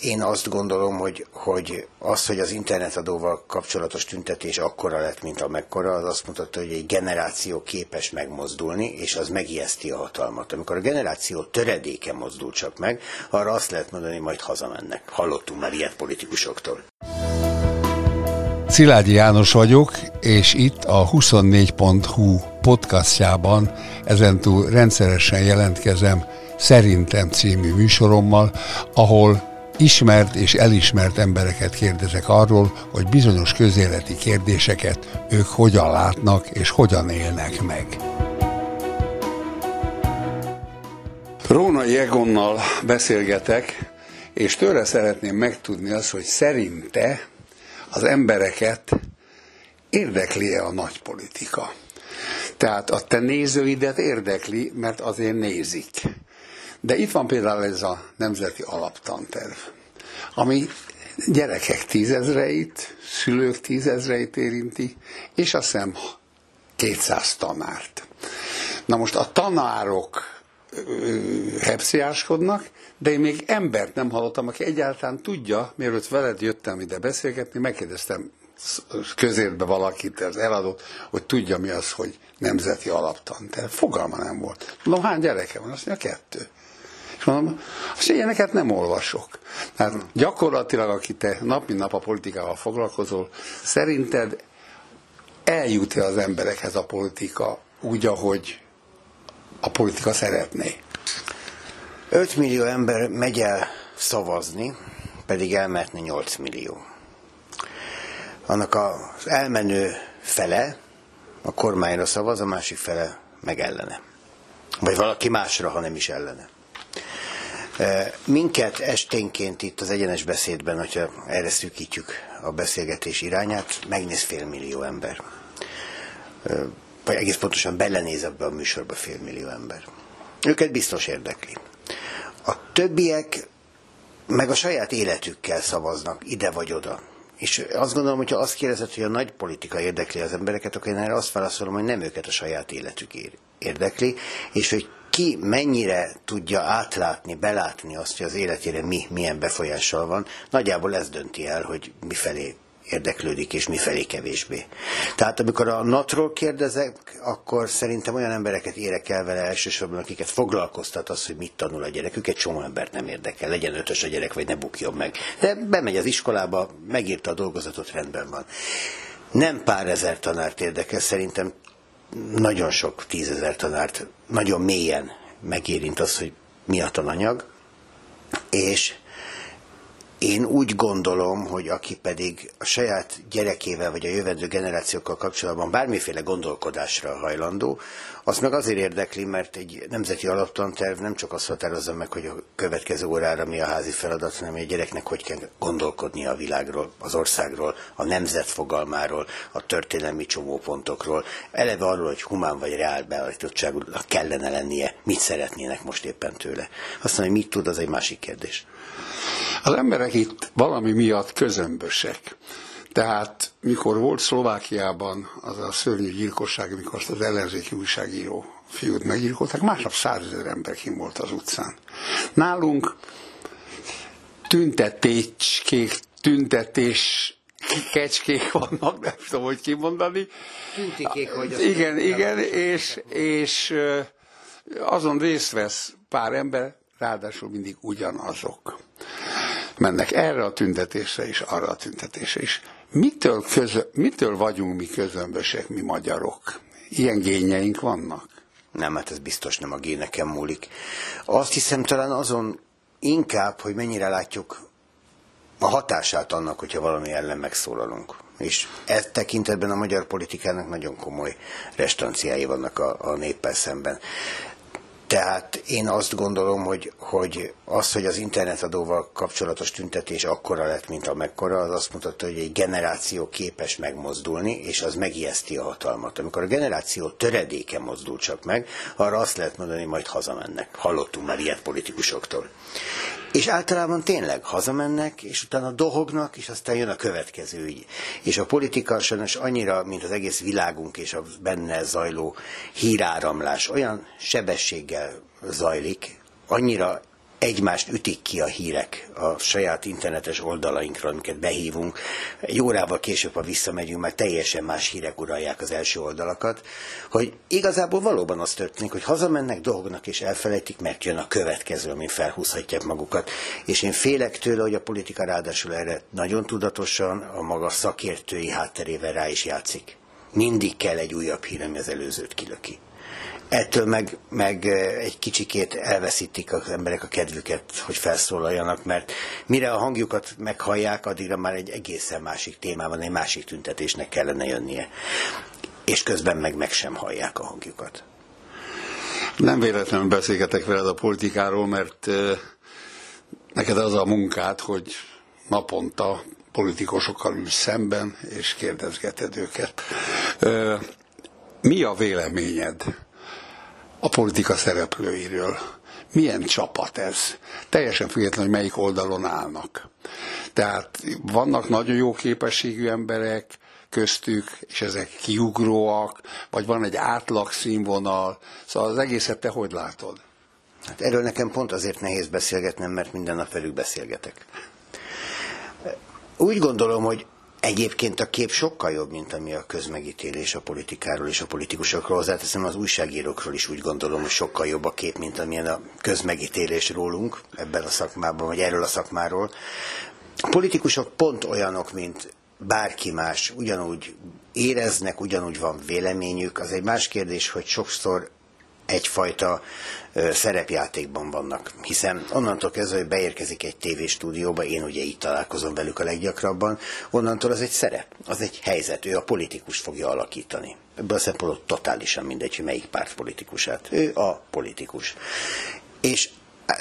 én azt gondolom, hogy, hogy az, hogy az internetadóval kapcsolatos tüntetés akkora lett, mint amekkora, az azt mutatta, hogy egy generáció képes megmozdulni, és az megijeszti a hatalmat. Amikor a generáció töredéke mozdul csak meg, arra azt lehet mondani, majd hazamennek. Hallottunk már ilyet politikusoktól. Szilágyi János vagyok, és itt a 24.hu podcastjában ezentúl rendszeresen jelentkezem Szerintem című műsorommal, ahol ismert és elismert embereket kérdezek arról, hogy bizonyos közéleti kérdéseket ők hogyan látnak és hogyan élnek meg. Róna Jegonnal beszélgetek, és tőle szeretném megtudni azt, hogy szerinte az embereket érdekli-e a nagy politika. Tehát a te nézőidet érdekli, mert azért nézik. De itt van például ez a nemzeti alaptanterv, ami gyerekek tízezreit, szülők tízezreit érinti, és azt hiszem 200 tanárt. Na most a tanárok hepsziáskodnak, de én még embert nem hallottam, aki egyáltalán tudja, mielőtt veled jöttem ide beszélgetni, megkérdeztem közérbe valakit, az eladót, hogy tudja mi az, hogy nemzeti alaptanterv. Fogalma nem volt. Mondom, hány gyereke van? Azt mondja, kettő. És mondom, azt ilyeneket nem olvasok. Tehát gyakorlatilag, aki te nap mint nap a politikával foglalkozol, szerinted eljut-e az emberekhez a politika úgy, ahogy a politika szeretné? 5 millió ember megy el szavazni, pedig elmehetne 8 millió. Annak az elmenő fele a kormányra szavaz, a másik fele meg ellene. Vagy valaki másra, ha nem is ellene. Minket esténként itt az egyenes beszédben, hogyha erre szűkítjük a beszélgetés irányát, megnéz fél millió ember. Vagy egész pontosan belenéz ebbe a műsorba fél millió ember. Őket biztos érdekli. A többiek meg a saját életükkel szavaznak, ide vagy oda. És azt gondolom, hogyha azt kérdezed, hogy a nagy politika érdekli az embereket, akkor én erre azt válaszolom, hogy nem őket a saját életük érdekli, és hogy ki mennyire tudja átlátni, belátni azt, hogy az életére mi milyen befolyással van, nagyjából ez dönti el, hogy mifelé érdeklődik, és mifelé kevésbé. Tehát amikor a natról kérdezek, akkor szerintem olyan embereket érek el vele elsősorban, akiket foglalkoztat az, hogy mit tanul a gyerekük. Egy csomó embert nem érdekel, legyen ötös a gyerek, vagy ne bukjon meg. De bemegy az iskolába, megírta a dolgozatot, rendben van. Nem pár ezer tanárt érdekel, szerintem nagyon sok tízezer tanárt nagyon mélyen megérint az, hogy mi a tananyag, és én úgy gondolom, hogy aki pedig a saját gyerekével vagy a jövendő generációkkal kapcsolatban bármiféle gondolkodásra hajlandó, azt meg azért érdekli, mert egy nemzeti alaptanterv nem csak azt határozza meg, hogy a következő órára mi a házi feladat, hanem egy gyereknek hogy kell gondolkodni a világról, az országról, a nemzet fogalmáról, a történelmi csomópontokról, eleve arról, hogy humán vagy reál beállítottságúnak kellene lennie, mit szeretnének most éppen tőle. Aztán, hogy mit tud, az egy másik kérdés. Az emberek itt valami miatt közömbösek. Tehát mikor volt Szlovákiában az a szörnyű gyilkosság, mikor azt az ellenzéki újságíró fiút meggyilkolták, másnap százezer ember kim volt az utcán. Nálunk tüntetéskék, tüntetés kecskék vannak, nem tudom, hogy kimondani. Tüntikék, hogy igen, igen, és, és azon részt vesz pár ember, ráadásul mindig ugyanazok. Mennek erre a tüntetésre is, arra a tüntetésre is. Mitől, közö, mitől vagyunk mi közömbösek, mi magyarok? Ilyen gényeink vannak? Nem, hát ez biztos nem a géneken múlik. Azt hiszem talán azon inkább, hogy mennyire látjuk a hatását annak, hogyha valami ellen megszólalunk. És ez tekintetben a magyar politikának nagyon komoly restanciái vannak a, a néppel szemben. Tehát én azt gondolom, hogy, hogy az, hogy az internetadóval kapcsolatos tüntetés akkora lett, mint amekkora, az azt mutatta, hogy egy generáció képes megmozdulni, és az megijeszti a hatalmat. Amikor a generáció töredéke mozdul csak meg, arra azt lehet mondani, majd hazamennek. Hallottunk már ilyet politikusoktól. És általában tényleg hazamennek, és utána dohognak, és aztán jön a következő ügy. És a politika sajnos annyira, mint az egész világunk és a benne zajló híráramlás, olyan sebességgel zajlik, annyira egymást ütik ki a hírek a saját internetes oldalainkra, amiket behívunk. Egy órával később, ha visszamegyünk, már teljesen más hírek uralják az első oldalakat, hogy igazából valóban az történik, hogy hazamennek, dolgnak és elfelejtik, mert jön a következő, ami felhúzhatják magukat. És én félek tőle, hogy a politika ráadásul erre nagyon tudatosan a maga szakértői hátterével rá is játszik. Mindig kell egy újabb hír, ami az előzőt kilöki ettől meg, meg egy kicsikét elveszítik az emberek a kedvüket, hogy felszólaljanak, mert mire a hangjukat meghallják, addigra már egy egészen másik témában, egy másik tüntetésnek kellene jönnie. És közben meg meg sem hallják a hangjukat. Nem véletlenül beszélgetek veled a politikáról, mert neked az a munkát, hogy naponta politikusokkal ülsz szemben, és kérdezgeted őket. Mi a véleményed a politika szereplőiről. Milyen csapat ez? Teljesen független, hogy melyik oldalon állnak. Tehát vannak nagyon jó képességű emberek köztük, és ezek kiugróak, vagy van egy átlag színvonal. Szóval az egészet te hogy látod? Hát erről nekem pont azért nehéz beszélgetnem, mert minden nap velük beszélgetek. Úgy gondolom, hogy Egyébként a kép sokkal jobb, mint ami a közmegítélés a politikáról és a politikusokról. Hozzáteszem az újságírókról is úgy gondolom, hogy sokkal jobb a kép, mint amilyen a közmegítélés rólunk ebben a szakmában, vagy erről a szakmáról. A politikusok pont olyanok, mint bárki más, ugyanúgy éreznek, ugyanúgy van véleményük. Az egy más kérdés, hogy sokszor egyfajta szerepjátékban vannak. Hiszen onnantól kezdve, hogy beérkezik egy tévéstúdióba, én ugye így találkozom velük a leggyakrabban, onnantól az egy szerep, az egy helyzet, ő a politikus fogja alakítani. Ebből a szempontból totálisan mindegy, hogy melyik párt politikusát. Ő a politikus. És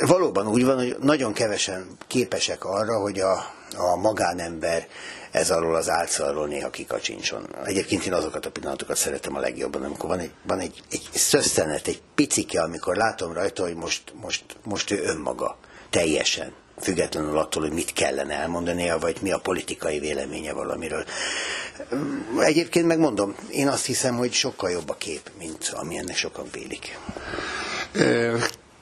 valóban úgy van, hogy nagyon kevesen képesek arra, hogy a, a magánember ez alól az álca alól néha kikacsincson. Egyébként én azokat a pillanatokat szeretem a legjobban, amikor van egy, van egy, egy szösszenet, egy picike, amikor látom rajta, hogy most, most, most ő önmaga, teljesen, függetlenül attól, hogy mit kellene elmondania, vagy mi a politikai véleménye valamiről. Egyébként megmondom, én azt hiszem, hogy sokkal jobb a kép, mint ami ennek sokan vélik.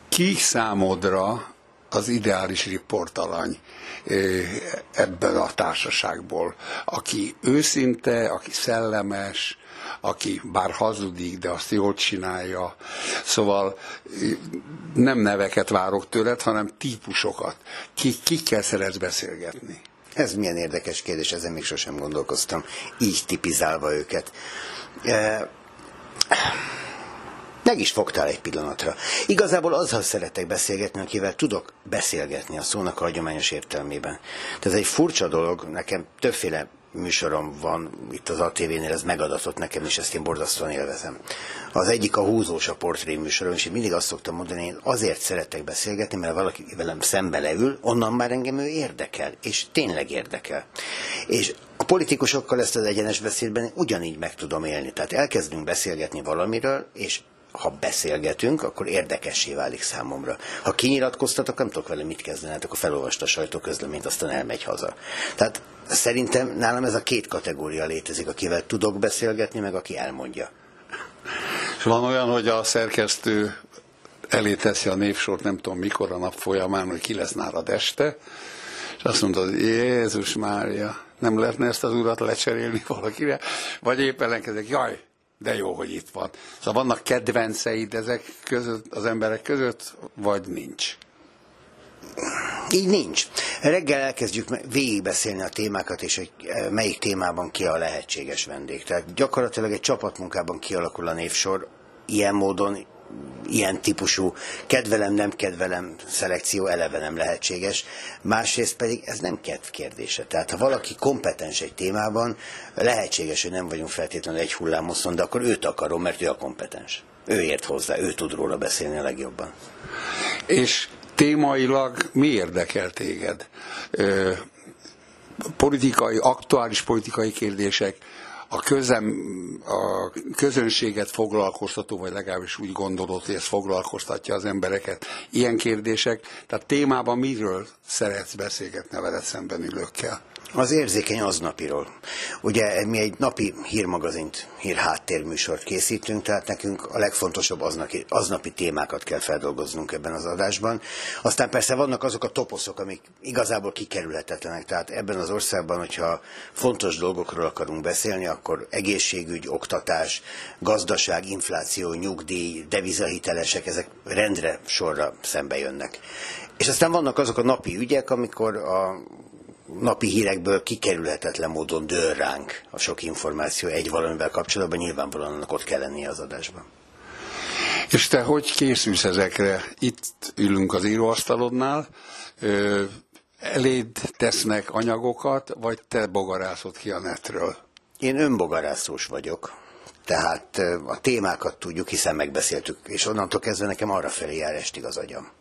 Ki számodra az ideális riportalany ebből a társaságból, aki őszinte, aki szellemes, aki bár hazudik, de azt jól csinálja. Szóval nem neveket várok tőled, hanem típusokat. Ki, kikkel szeretsz beszélgetni? Ez milyen érdekes kérdés, ezen még sosem gondolkoztam, így tipizálva őket. Meg is fogtál egy pillanatra. Igazából azzal szeretek beszélgetni, akivel tudok beszélgetni a szónak a hagyományos értelmében. Tehát egy furcsa dolog, nekem többféle műsorom van itt az ATV-nél, ez megadatott nekem, és ezt én borzasztóan élvezem. Az egyik a húzós a portré műsorom, és én mindig azt szoktam mondani, én azért szeretek beszélgetni, mert valaki velem szembe leül, onnan már engem ő érdekel, és tényleg érdekel. És a politikusokkal ezt az egyenes beszédben ugyanígy meg tudom élni. Tehát elkezdünk beszélgetni valamiről, és ha beszélgetünk, akkor érdekessé válik számomra. Ha kinyilatkoztatok, nem tudok vele mit kezdeni, hát akkor felolvasta a sajtóközleményt, aztán elmegy haza. Tehát szerintem nálam ez a két kategória létezik, akivel tudok beszélgetni, meg aki elmondja. És van olyan, hogy a szerkesztő elé teszi a névsort, nem tudom mikor a nap folyamán, hogy ki lesz nálad este, és azt mondod, Jézus Mária, nem lehetne ezt az urat lecserélni valakire, vagy épp ellenkezek, jaj, de jó, hogy itt van. Szóval vannak kedvenceid ezek között, az emberek között, vagy nincs? Így nincs. Reggel elkezdjük végigbeszélni a témákat, és hogy eh, melyik témában ki a lehetséges vendég. Tehát gyakorlatilag egy csapatmunkában kialakul a névsor, ilyen módon ilyen típusú kedvelem, nem kedvelem szelekció eleve nem lehetséges. Másrészt pedig ez nem kedv kérdése. Tehát ha valaki kompetens egy témában, lehetséges, hogy nem vagyunk feltétlenül egy hullámoszon, de akkor őt akarom, mert ő a kompetens. Ő ért hozzá, ő tud róla beszélni a legjobban. És témailag mi érdekel téged? Ö, politikai, aktuális politikai kérdések, a, közem, a közönséget foglalkoztató, vagy legalábbis úgy gondolod, hogy ez foglalkoztatja az embereket. Ilyen kérdések, tehát témában miről szeretsz beszélgetni a veled szemben ülőkkel? Az érzékeny aznapiról. Ugye mi egy napi hírmagazint, hírháttérműsort készítünk, tehát nekünk a legfontosabb aznapi, aznapi témákat kell feldolgoznunk ebben az adásban. Aztán persze vannak azok a toposzok, amik igazából kikerülhetetlenek. Tehát ebben az országban, hogyha fontos dolgokról akarunk beszélni, akkor egészségügy, oktatás, gazdaság, infláció, nyugdíj, devizahitelesek, ezek rendre sorra szembe jönnek. És aztán vannak azok a napi ügyek, amikor a napi hírekből kikerülhetetlen módon dől ránk a sok információ egy valamivel kapcsolatban, nyilvánvalóan annak ott kell lennie az adásban. És te hogy készülsz ezekre? Itt ülünk az íróasztalodnál, eléd tesznek anyagokat, vagy te bogarászod ki a netről? Én önbogarászós vagyok, tehát a témákat tudjuk, hiszen megbeszéltük, és onnantól kezdve nekem arra felé jár estig az agyam.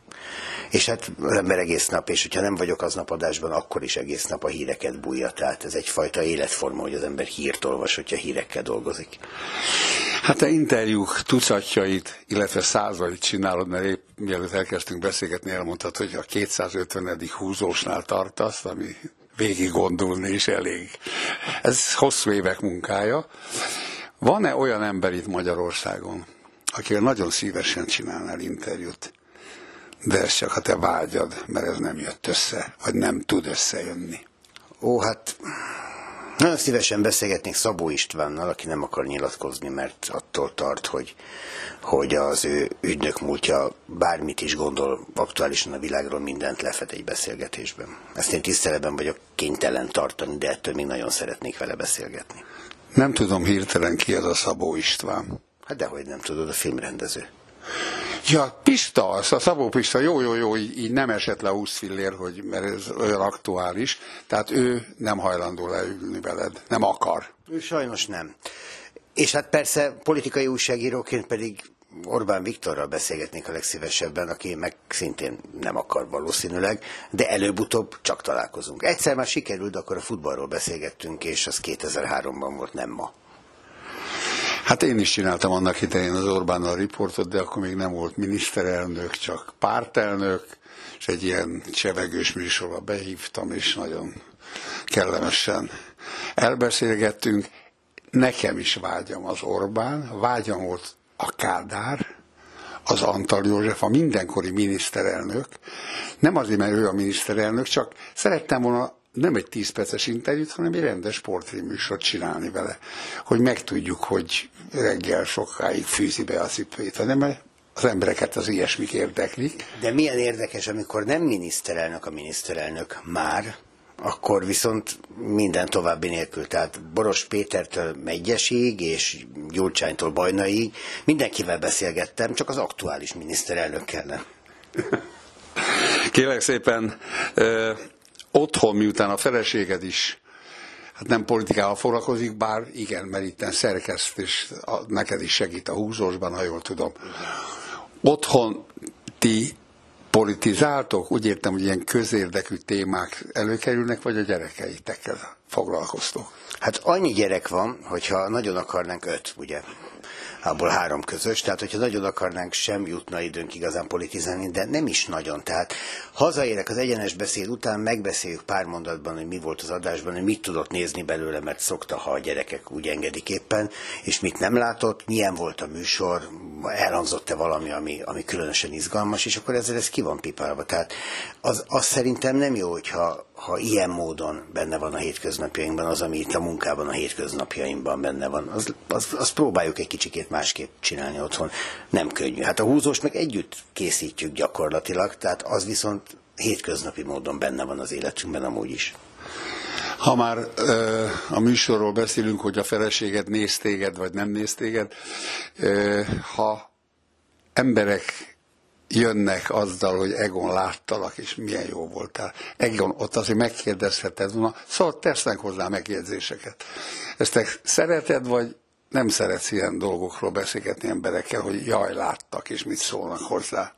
És hát az ember egész nap, és hogyha nem vagyok aznap adásban, akkor is egész nap a híreket bújja. Tehát ez egyfajta életforma, hogy az ember hírt olvas, hogyha hírekkel dolgozik. Hát a interjúk tucatjait, illetve százait csinálod, mert épp mielőtt elkezdtünk beszélgetni, elmondtad, hogy a 250. húzósnál tartasz, ami végig gondolni is elég. Ez hosszú évek munkája. Van-e olyan ember itt Magyarországon, akivel nagyon szívesen csinálnál interjút? De ez csak a te vágyad, mert ez nem jött össze, vagy nem tud összejönni. Ó, hát nagyon szívesen beszélgetnék Szabó Istvánnal, aki nem akar nyilatkozni, mert attól tart, hogy, hogy az ő ügynök múltja bármit is gondol aktuálisan a világról, mindent lefed egy beszélgetésben. Ezt én tiszteletben vagyok kénytelen tartani, de ettől még nagyon szeretnék vele beszélgetni. Nem tudom hirtelen ki az a Szabó István. Hát dehogy nem tudod, a filmrendező. Ja, Pista, az a Szabó Pista, jó, jó, jó, így, így nem esett le 20 fillér, hogy, mert ez olyan aktuális, tehát ő nem hajlandó leülni veled, nem akar. Ő sajnos nem. És hát persze politikai újságíróként pedig Orbán Viktorral beszélgetnék a legszívesebben, aki meg szintén nem akar valószínűleg, de előbb-utóbb csak találkozunk. Egyszer már sikerült, akkor a futballról beszélgettünk, és az 2003-ban volt, nem ma. Hát én is csináltam annak idején az Orbánnal riportot, de akkor még nem volt miniszterelnök, csak pártelnök, és egy ilyen csevegős műsorba behívtam, és nagyon kellemesen elbeszélgettünk. Nekem is vágyam az Orbán, vágyam volt a Kádár, az Antal József, a mindenkori miniszterelnök. Nem azért, mert ő a miniszterelnök, csak szerettem volna nem egy 10 perces interjút, hanem egy rendes sportfilmműsort csinálni vele, hogy megtudjuk, hogy reggel sokáig fűzi be a cipőjét, hanem az embereket az ilyesmik érdeklik. De milyen érdekes, amikor nem miniszterelnök a miniszterelnök már, akkor viszont minden további nélkül, tehát Boros Pétertől Megyesig és Gyurcsánytól Bajnaig mindenkivel beszélgettem, csak az aktuális miniszterelnökkel nem. Kérlek szépen, otthon, miután a feleséged is hát nem politikával foglalkozik, bár igen, mert itt szerkeszt, és neked is segít a húzósban, ha jól tudom. Otthon ti politizáltok? Úgy értem, hogy ilyen közérdekű témák előkerülnek, vagy a gyerekeitekkel foglalkoztok? Hát annyi gyerek van, hogyha nagyon akarnánk öt, ugye? Abból három közös, tehát hogyha nagyon akarnánk, sem jutna időnk igazán politizálni, de nem is nagyon. Tehát hazaérek az egyenes beszéd után, megbeszéljük pár mondatban, hogy mi volt az adásban, hogy mit tudott nézni belőle, mert szokta, ha a gyerekek úgy engedik éppen, és mit nem látott, milyen volt a műsor, elhangzott-e valami, ami, ami különösen izgalmas, és akkor ezzel ez ki van pipálva. Tehát az, az szerintem nem jó, hogyha ha ilyen módon benne van a hétköznapjainkban, az, ami itt a munkában a hétköznapjaimban benne van, az, az, próbáljuk egy kicsikét másképp csinálni otthon. Nem könnyű. Hát a húzós meg együtt készítjük gyakorlatilag, tehát az viszont hétköznapi módon benne van az életünkben amúgy is. Ha már ö, a műsorról beszélünk, hogy a feleséged néz téged, vagy nem néz téged, ö, ha emberek jönnek azzal, hogy Egon láttalak, és milyen jó voltál. Egon, ott azért megkérdezheted volna, szóval tesznek hozzá megjegyzéseket. Ezt te szereted, vagy nem szeretsz ilyen dolgokról beszélgetni emberekkel, hogy jaj, láttak, és mit szólnak hozzá?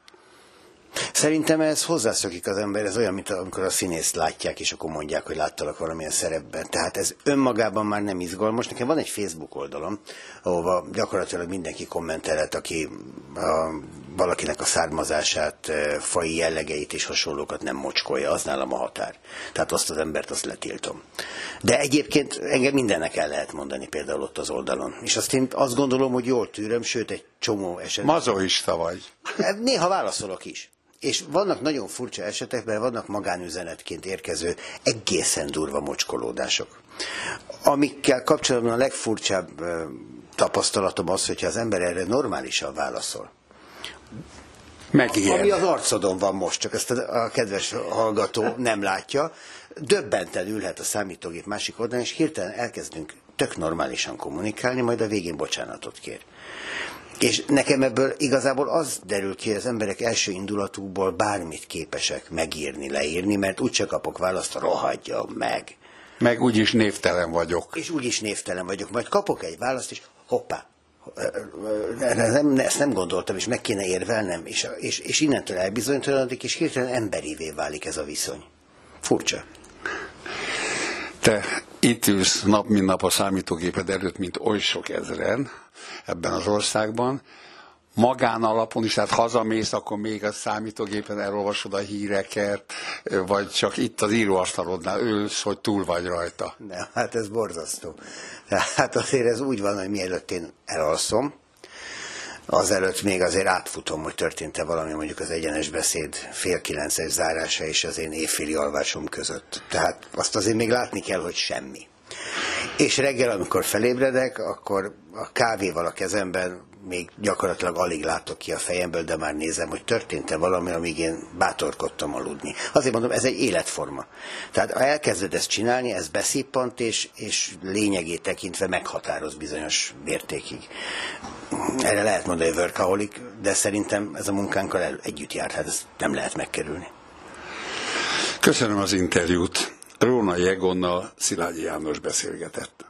Szerintem ez hozzászokik az ember, ez olyan, mint amikor a színészt látják, és akkor mondják, hogy láttalak valamilyen szerepben. Tehát ez önmagában már nem izgalmas. Nekem van egy Facebook oldalom, ahova gyakorlatilag mindenki kommentelhet, aki a, valakinek a származását, fai jellegeit és hasonlókat nem mocskolja, az nálam a határ. Tehát azt az embert azt letiltom. De egyébként engem mindennek el lehet mondani például ott az oldalon. És azt én azt gondolom, hogy jól tűröm, sőt egy csomó eset. Mazoista vagy. Néha válaszolok is. És vannak nagyon furcsa esetek, mert vannak magánüzenetként érkező egészen durva mocskolódások. Amikkel kapcsolatban a legfurcsább tapasztalatom az, hogyha az ember erre normálisan válaszol. Megijed. Ami az arcodon van most, csak ezt a, a kedves hallgató nem látja. Döbbenten ülhet a számítógép másik oldalán, és hirtelen elkezdünk tök normálisan kommunikálni, majd a végén bocsánatot kér. És nekem ebből igazából az derül ki, hogy az emberek első indulatukból bármit képesek megírni, leírni, mert úgyse kapok választ, rohadja meg. Meg úgyis névtelen vagyok. És úgyis névtelen vagyok. Majd kapok egy választ, és hoppá, nem, ezt nem gondoltam, és meg kéne érvelnem, és, és, és innentől elbizonytalanodik, és hirtelen emberivé válik ez a viszony. Furcsa. Te itt ülsz nap, mint nap a számítógéped előtt, mint oly sok ezeren ebben az országban, magán alapon is, tehát hazamész, akkor még a számítógépen elolvasod a híreket, vagy csak itt az íróasztalodnál ülsz, hogy túl vagy rajta. Ne, hát ez borzasztó. Hát azért ez úgy van, hogy mielőtt én elalszom, azelőtt még azért átfutom, hogy történt-e valami mondjuk az egyenes beszéd fél kilences zárása és az én évféli alvásom között. Tehát azt azért még látni kell, hogy semmi. És reggel, amikor felébredek, akkor a kávéval a kezemben még gyakorlatilag alig látok ki a fejemből, de már nézem, hogy történt-e valami, amíg én bátorkodtam aludni. Azért mondom, ez egy életforma. Tehát ha elkezded ezt csinálni, ez beszippant, és, és lényegét tekintve meghatároz bizonyos mértékig. Erre lehet mondani, hogy workaholic, de szerintem ez a munkánkkal együtt jár, hát ezt nem lehet megkerülni. Köszönöm az interjút. Róna Jegonnal Szilágyi János beszélgetett.